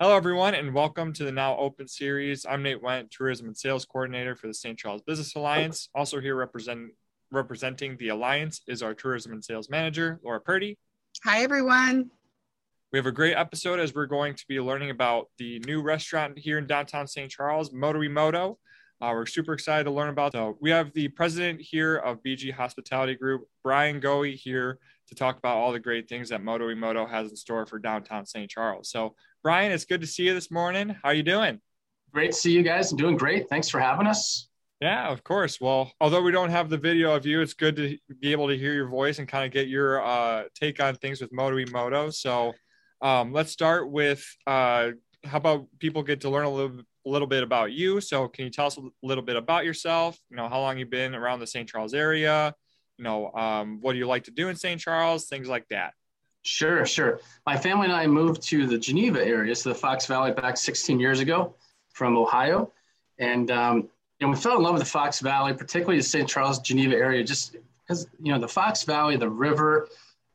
Hello, everyone, and welcome to the Now Open series. I'm Nate Went, Tourism and Sales Coordinator for the St. Charles Business Alliance. Also here represent, representing the Alliance is our Tourism and Sales Manager, Laura Purdy. Hi, everyone. We have a great episode as we're going to be learning about the new restaurant here in downtown St. Charles, Moto Imoto. Uh, we're super excited to learn about. So we have the president here of BG Hospitality Group, Brian Goewey, here to talk about all the great things that Moto Imoto has in store for downtown St. Charles. So Brian, it's good to see you this morning. How are you doing? Great to see you guys. I'm doing great. Thanks for having us. Yeah, of course. Well, although we don't have the video of you, it's good to be able to hear your voice and kind of get your uh, take on things with Moto Imoto. So um, let's start with uh, how about people get to learn a little, a little bit about you. So can you tell us a little bit about yourself? You know, how long you've been around the St. Charles area? You know, um, what do you like to do in St. Charles? Things like that. Sure, sure. My family and I moved to the Geneva area, so the Fox Valley, back 16 years ago from Ohio. And, um, we fell in love with the Fox Valley, particularly the St. Charles, Geneva area, just because, you know, the Fox Valley, the river,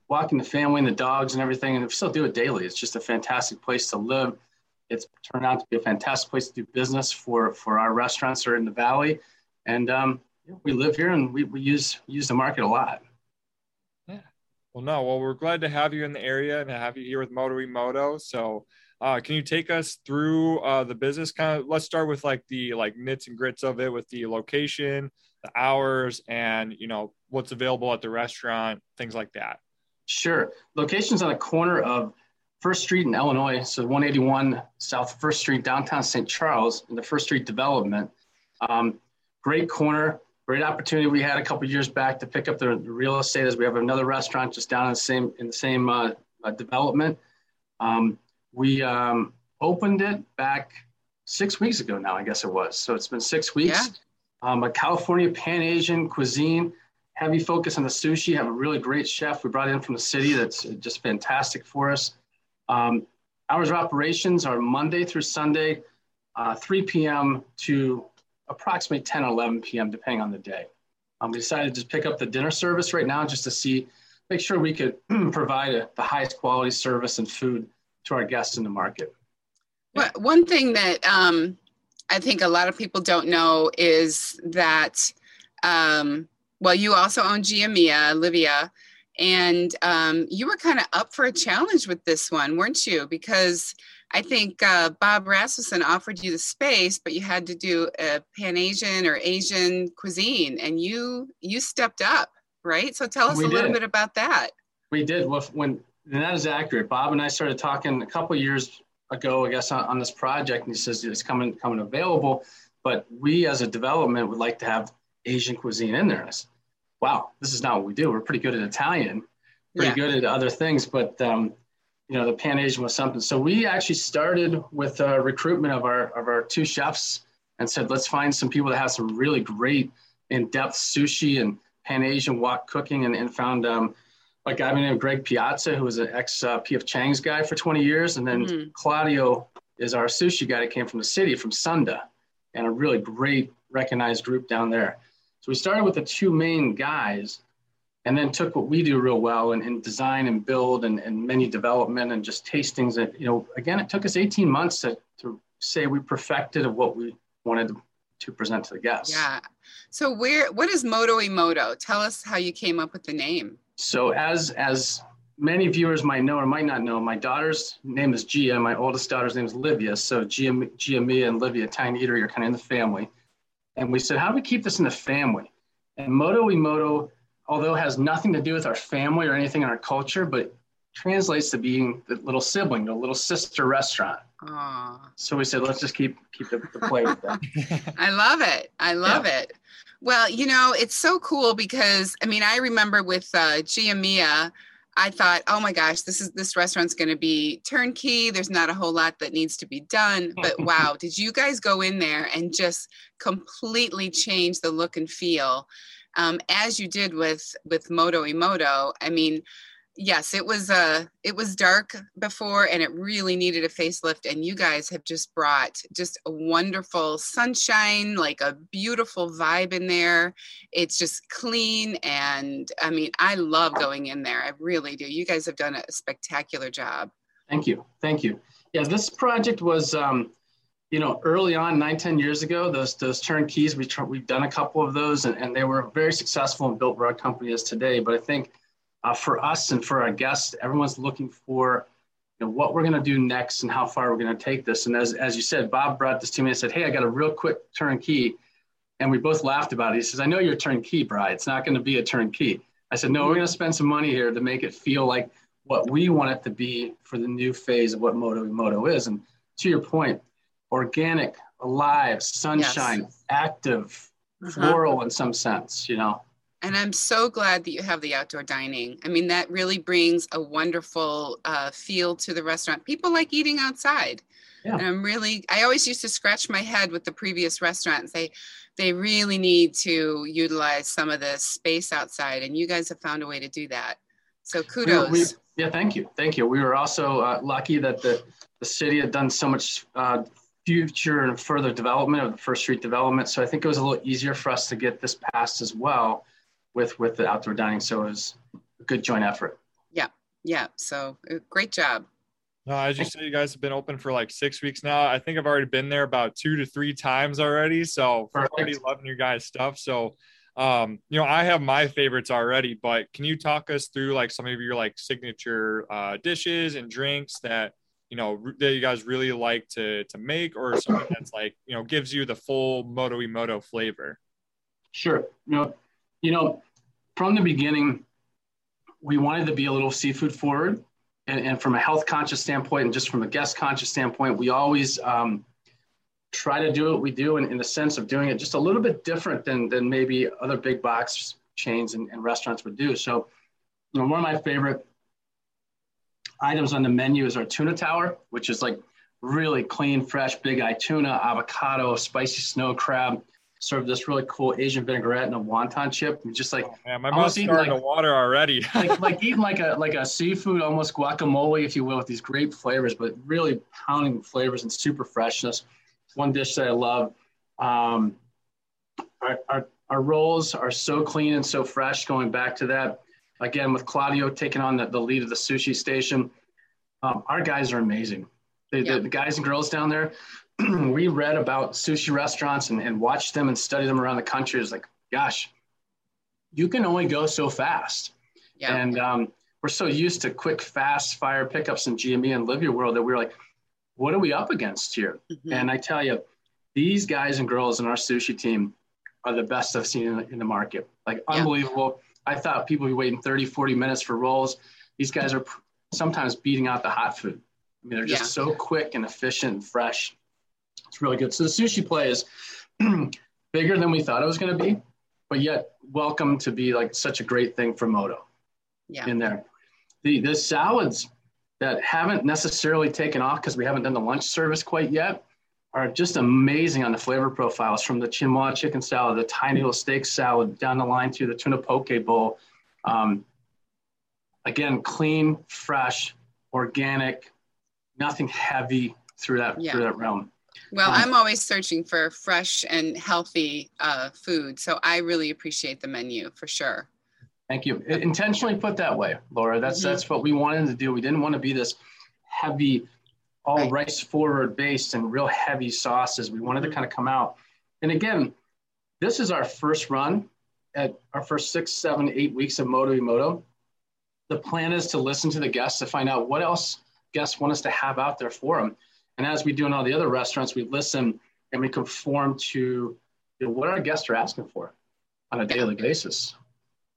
walking the family and the dogs and everything, and we still do it daily. It's just a fantastic place to live. It's turned out to be a fantastic place to do business for, for our restaurants that are in the valley. And um, we live here and we, we use, use the market a lot. Well, no. Well, we're glad to have you in the area and have you here with Moto y Moto. So, uh, can you take us through uh, the business? Kind of. Let's start with like the like nits and grits of it, with the location, the hours, and you know what's available at the restaurant, things like that. Sure. Location's on the corner of First Street in Illinois, so 181 South First Street, downtown St. Charles, in the First Street development. Um, great corner great opportunity we had a couple years back to pick up the real estate as we have another restaurant just down in the same in the same uh, uh, development. Um, we um, opened it back six weeks ago now, I guess it was. So it's been six weeks. Yeah. Um, a California Pan Asian cuisine, heavy focus on the sushi. Have a really great chef we brought in from the city that's just fantastic for us. Um, hours of operations are Monday through Sunday, uh, 3 p.m. to approximately 10 or 11 p.m., depending on the day. Um, we decided to pick up the dinner service right now just to see, make sure we could provide a, the highest quality service and food to our guests in the market. Well, one thing that um, I think a lot of people don't know is that, um, well, you also own Gia Mia, Olivia, and um, you were kind of up for a challenge with this one, weren't you? Because I think uh, Bob Rasmussen offered you the space, but you had to do a Pan Asian or Asian cuisine, and you you stepped up, right? So tell us we a little bit about that. We did. Well, when and that is accurate. Bob and I started talking a couple years ago, I guess, on, on this project, and he says it's coming coming available, but we as a development would like to have Asian cuisine in there. And I said, wow, this is not what we do. We're pretty good at Italian, pretty yeah. good at other things, but um, you know, the Pan Asian was something. So we actually started with a recruitment of our of our two chefs and said, let's find some people that have some really great in-depth sushi and Pan Asian wok cooking, and, and found um, a guy named Greg Piazza, who was an ex uh, PF Chang's guy for 20 years, and then mm-hmm. Claudio is our sushi guy that came from the city, from Sunda, and a really great recognized group down there. So we started with the two main guys, and then took what we do real well in, in design and build and, and menu development and just tastings that you know again it took us 18 months to, to say we perfected of what we wanted to, to present to the guests. Yeah. So where what is moto Imoto? tell us how you came up with the name. So as as many viewers might know or might not know my daughter's name is gia. My oldest daughter's name is livia. So gia, gia mia and livia tiny eatery are kind of in the family and we said how do we keep this in the family and moto imoto although has nothing to do with our family or anything in our culture, but translates to being the little sibling, the little sister restaurant. Aww. So we said, let's just keep keep the, the play with that. I love it. I love yeah. it. Well, you know, it's so cool because I mean, I remember with uh, Gia Mia, I thought, oh my gosh, this is this restaurant's going to be turnkey. There's not a whole lot that needs to be done. But wow, did you guys go in there and just completely change the look and feel? um, as you did with with Moto Imoto. I mean, yes, it was uh it was dark before, and it really needed a facelift. And you guys have just brought just a wonderful sunshine, like a beautiful vibe in there. It's just clean, and I mean, I love going in there. I really do. You guys have done a spectacular job. Thank you, thank you. Yeah, this project was, um, you know, early on, nine ten years ago, those those turnkeys, we tr- we've done a couple of those and, and they were very successful and built where our company is today. But I think uh, for us and for our guests, everyone's looking for you know, what we're going to do next and how far we're going to take this. And as, as you said, Bob brought this to me and said, Hey, I got a real quick turnkey. And we both laughed about it. He says, I know you're turnkey, Bry. It's not going to be a turnkey. I said, No, we're going to spend some money here to make it feel like what we want it to be for the new phase of what Moto Moto is. And to your point, organic, alive, sunshine, yes. active, uh-huh. floral in some sense, you know. And I'm so glad that you have the outdoor dining. I mean, that really brings a wonderful uh, feel to the restaurant. People like eating outside. Yeah. And I'm really, I always used to scratch my head with the previous restaurant and say, they really need to utilize some of the space outside. And you guys have found a way to do that. So kudos. We, we, yeah, thank you. Thank you. We were also uh, lucky that the, the city had done so much uh, future and further development of the First Street development. So I think it was a little easier for us to get this passed as well with with the outdoor dining. So it was a good joint effort. Yeah, yeah. So uh, great job. No, as you said, you guys have been open for like six weeks now. I think I've already been there about two to three times already. So Perfect. already loving your guys' stuff. So um, you know, I have my favorites already, but can you talk us through like some of your like signature uh, dishes and drinks that you know that you guys really like to to make, or something that's like you know gives you the full Moto Moto flavor? Sure. You know, you know, from the beginning, we wanted to be a little seafood forward. And, and from a health conscious standpoint and just from a guest conscious standpoint, we always um, try to do what we do in, in the sense of doing it just a little bit different than, than maybe other big box chains and, and restaurants would do. So, you know, one of my favorite items on the menu is our tuna tower, which is like really clean, fresh, big eye tuna, avocado, spicy snow crab, served this really cool Asian vinaigrette and a wonton chip. And Just like oh, man, my mouth's starting like, to water already. like like eating like a like a seafood, almost guacamole, if you will, with these great flavors, but really pounding flavors and super freshness. One dish that I love. Um, our, our, our rolls are so clean and so fresh. Going back to that again with Claudio taking on the, the lead of the sushi station. Um, our guys are amazing. They, yeah. the, the guys and girls down there, we read about sushi restaurants and, and watched them and studied them around the country. It's like, gosh, you can only go so fast. Yeah. And um, we're so used to quick, fast fire pickups in Gia Mia and Live Your World that we're like, what are we up against here? Mm-hmm. And I tell you, these guys and girls in our sushi team are the best I've seen in the, in the market. Like, yeah. unbelievable. I thought people would be waiting 30, 40 minutes for rolls. These guys are sometimes beating out the hot food. I mean, they're just yeah. so quick and efficient and fresh. It's really good. So the sushi play is bigger than we thought it was going to be, but yet welcome to be like such a great thing for Moto. Yeah. In there, the the salads that haven't necessarily taken off because we haven't done the lunch service quite yet are just amazing on the flavor profiles from the chinois chicken salad, the tiny little steak salad down the line to the tuna poke bowl. Um, again, clean, fresh, organic, nothing heavy through that yeah. through that realm. Well, um, I'm always searching for fresh and healthy uh, food, so I really appreciate the menu for sure. Thank you. It, intentionally put that way, Laura. That's mm-hmm. that's what we wanted to do. We didn't want to be this heavy, all right. rice forward based and real heavy sauces. We wanted mm-hmm. to kind of come out. And again, this is our first run at our first six, seven, eight weeks of Moto Moto. The plan is to listen to the guests to find out what else guests want us to have out there for them. And as we do in all the other restaurants, we listen and we conform to you know, what our guests are asking for on a daily basis.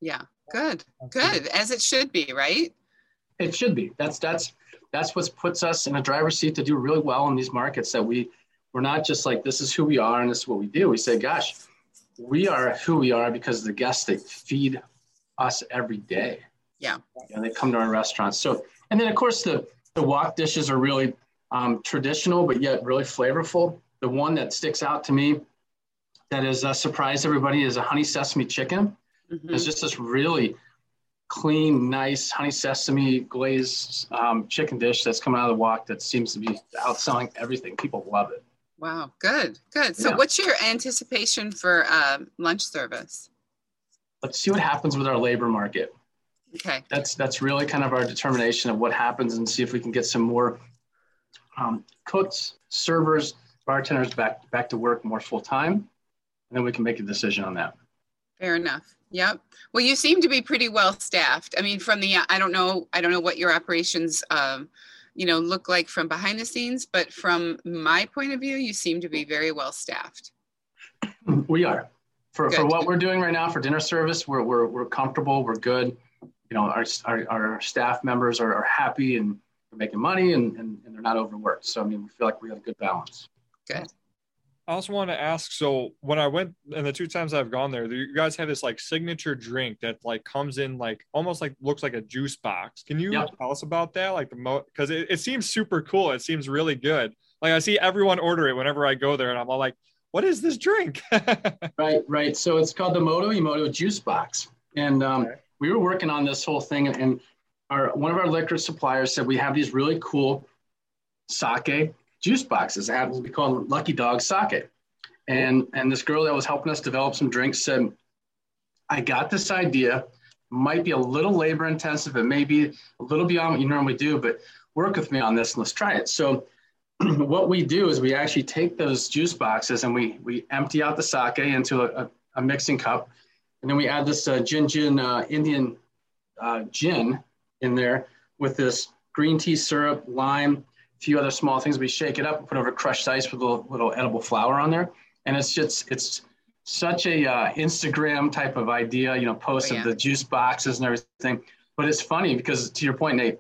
Yeah, good, good, as it should be, right? It should be. That's that's that's what puts us in a driver's seat to do really well in these markets. That we we're not just like this is who we are and this is what we do. We say, gosh, we are who we are because the guests they feed us every day. Yeah, and they come to our restaurants. So, and then of course the the wok dishes are really um, traditional, but yet really flavorful. The one that sticks out to me that has uh, surprised everybody is a honey sesame chicken. Mm-hmm. It's just this really clean, nice honey sesame glazed um, chicken dish that's coming out of the wok that seems to be outselling everything. People love it. Wow, good, good. So, yeah. what's your anticipation for uh, lunch service? Let's see what happens with our labor market. Okay. That's that's really kind of our determination of what happens, and see if we can get some more um, cooks, servers, bartenders back back to work more full time, and then we can make a decision on that. Fair enough. Yep. Well, you seem to be pretty well staffed. I mean, from the I don't know I don't know what your operations um, you know look like from behind the scenes, but from my point of view, you seem to be very well staffed. We are. For, for what we're doing right now for dinner service, we're, we're, we're comfortable, we're good. You know, our, our, our staff members are, are happy and making money and, and, and not overworked. So, I mean, we feel like we have a good balance. Okay. I also want to ask. So when I went and the two times I've gone there, you guys have this like signature drink that like comes in like almost like looks like a juice box. Can you yep. tell us about that? Like the mo because it, it seems super cool. It seems really good. Like I see everyone order it whenever I go there, and I'm all like, "What is this drink?" right, right. So it's called the Moto Imoto Juice Box, and um, okay. we were working on this whole thing, and our one of our liquor suppliers said we have these really cool sake juice boxes. Happens to be called Lucky Dog Sake. And, and this girl that was helping us develop some drinks said, I got this idea, might be a little labor intensive, it may be a little beyond what you normally do, but work with me on this and let's try it. So what we do is we actually take those juice boxes and we, we empty out the sake into a, a mixing cup. And then we add this uh, gin gin uh, Indian uh, gin in there with this green tea syrup, lime, a few other small things. We shake it up, put over crushed ice with a little, little edible flour on there, and it's just it's such a uh, Instagram type of idea, you know, post oh, yeah. of the juice boxes and everything. But it's funny because to your point, Nate,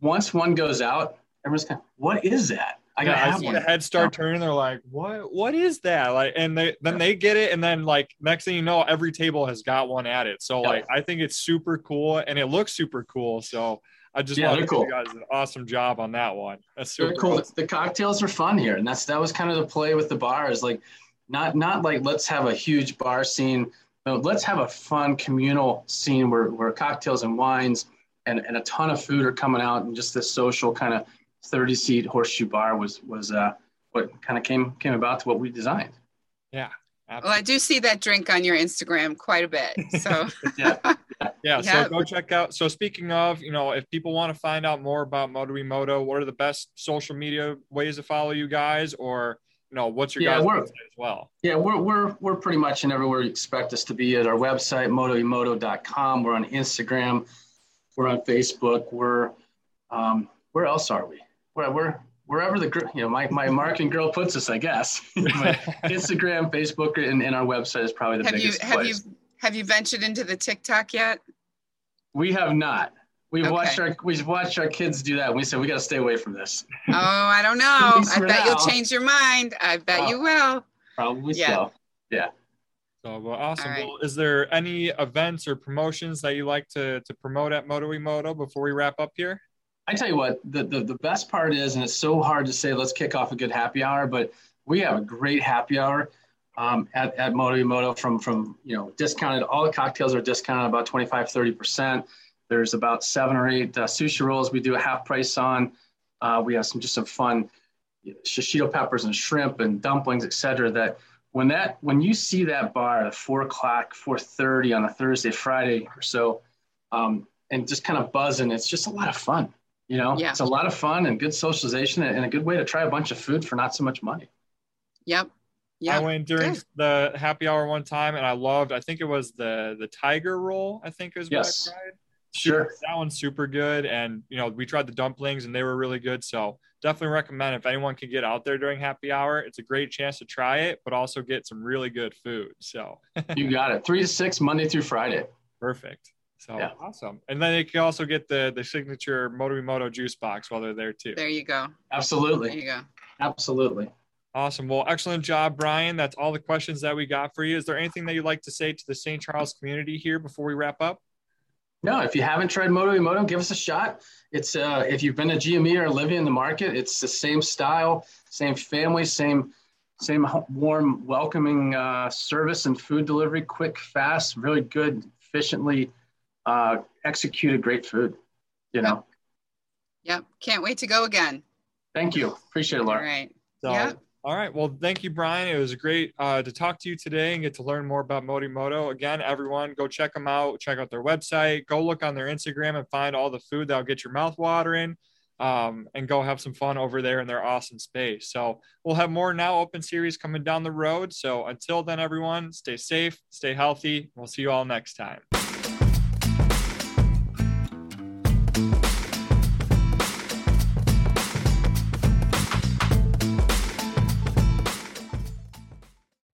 once one goes out, everyone's kind of, what is that? I gotta yeah, one. The head start turning. They're like, "What? What is that?" Like, and they then they get it, and then like next thing you know, every table has got one at it. So like, I think it's super cool, and it looks super cool. So I just yeah, want to cool. you guys an awesome job on that one. That's super cool. cool. The cocktails are fun here, and that's that was kind of the play with the bars. Like, not not like let's have a huge bar scene. No, let's have a fun communal scene where where cocktails and wines and, and a ton of food are coming out, and just this social kind of thirty seat horseshoe bar was was uh, what kind of came came about to what we designed. Yeah, Absolutely. Well, I do see that drink on your Instagram quite a bit. So yeah. yeah. So go check out. So speaking of, you know, if people want to find out more about Moto Moto, what are the best social media ways to follow you guys or you know, what's your yeah, guys' website as well? Yeah, we're, we're, we're pretty much in everywhere you expect us to be at our website, motoimoto.com. We're on Instagram. We're on Facebook. We're, um, where else are we? We're, we're, wherever the you know my, my marketing girl puts us, I guess. Instagram, Facebook, and, and our website is probably the have biggest you, have place. you have you ventured into the TikTok yet? We have not. We've okay. watched our we've watched our kids do that. And we said we got to stay away from this. Oh, I don't know. I bet now. you'll change your mind. I bet you oh. will. Probably yeah. so. Yeah. So well, awesome. Right. Well, is there any events or promotions that you like to to promote at Moto Moto before we wrap up here? I tell you what, the, the, the best part is, and it's so hard to say, let's kick off a good happy hour, but we have a great happy hour um, at, at Moto Moto from, from, you know, discounted, all the cocktails are discounted about 25, 30%. There's about seven or eight uh, sushi rolls we do a half price on. Uh, we have some, just some fun shishito peppers and shrimp and dumplings, et cetera, that when that, when you see that bar at four o'clock, 4.30 on a Thursday, Friday or so, um, and just kind of buzzing, it's just a lot of fun. You know, yeah. it's a lot of fun and good socialization and a good way to try a bunch of food for not so much money. Yep. Yeah. I went during good. the happy hour one time and I loved, I think it was the the tiger roll, I think is what yes. I tried. Sure. That one's super good. And you know, we tried the dumplings and they were really good. So definitely recommend if anyone can get out there during happy hour, it's a great chance to try it, but also get some really good food. So you got it. Three to six Monday through Friday. Perfect. So yeah. awesome. And then you can also get the the signature Moto Moto juice box while they're there too. There you go. Absolutely. There you go. Absolutely. Awesome. Well, excellent job, Brian. That's all the questions that we got for you. Is there anything that you'd like to say to the St. Charles community here before we wrap up? No, if you haven't tried Moto Moto, give us a shot. It's uh, if you've been to Gia Mia or living in the market, it's the same style, same family, same same warm, welcoming uh, service and food delivery, quick, fast, really good, efficiently uh, executed great food, you know. Yep. Can't wait to go again. Thank you. Appreciate it, Laura. All right. So, yep. All right. Well, thank you, Brian. It was great uh, to talk to you today and get to learn more about Moto. Again, everyone, go check them out. Check out their website. Go look on their Instagram and find all the food that'll get your mouth watering. um, and go have some fun over there in their awesome space. So we'll have more now open series coming down the road. So until then, everyone, stay safe, stay healthy. We'll see you all next time.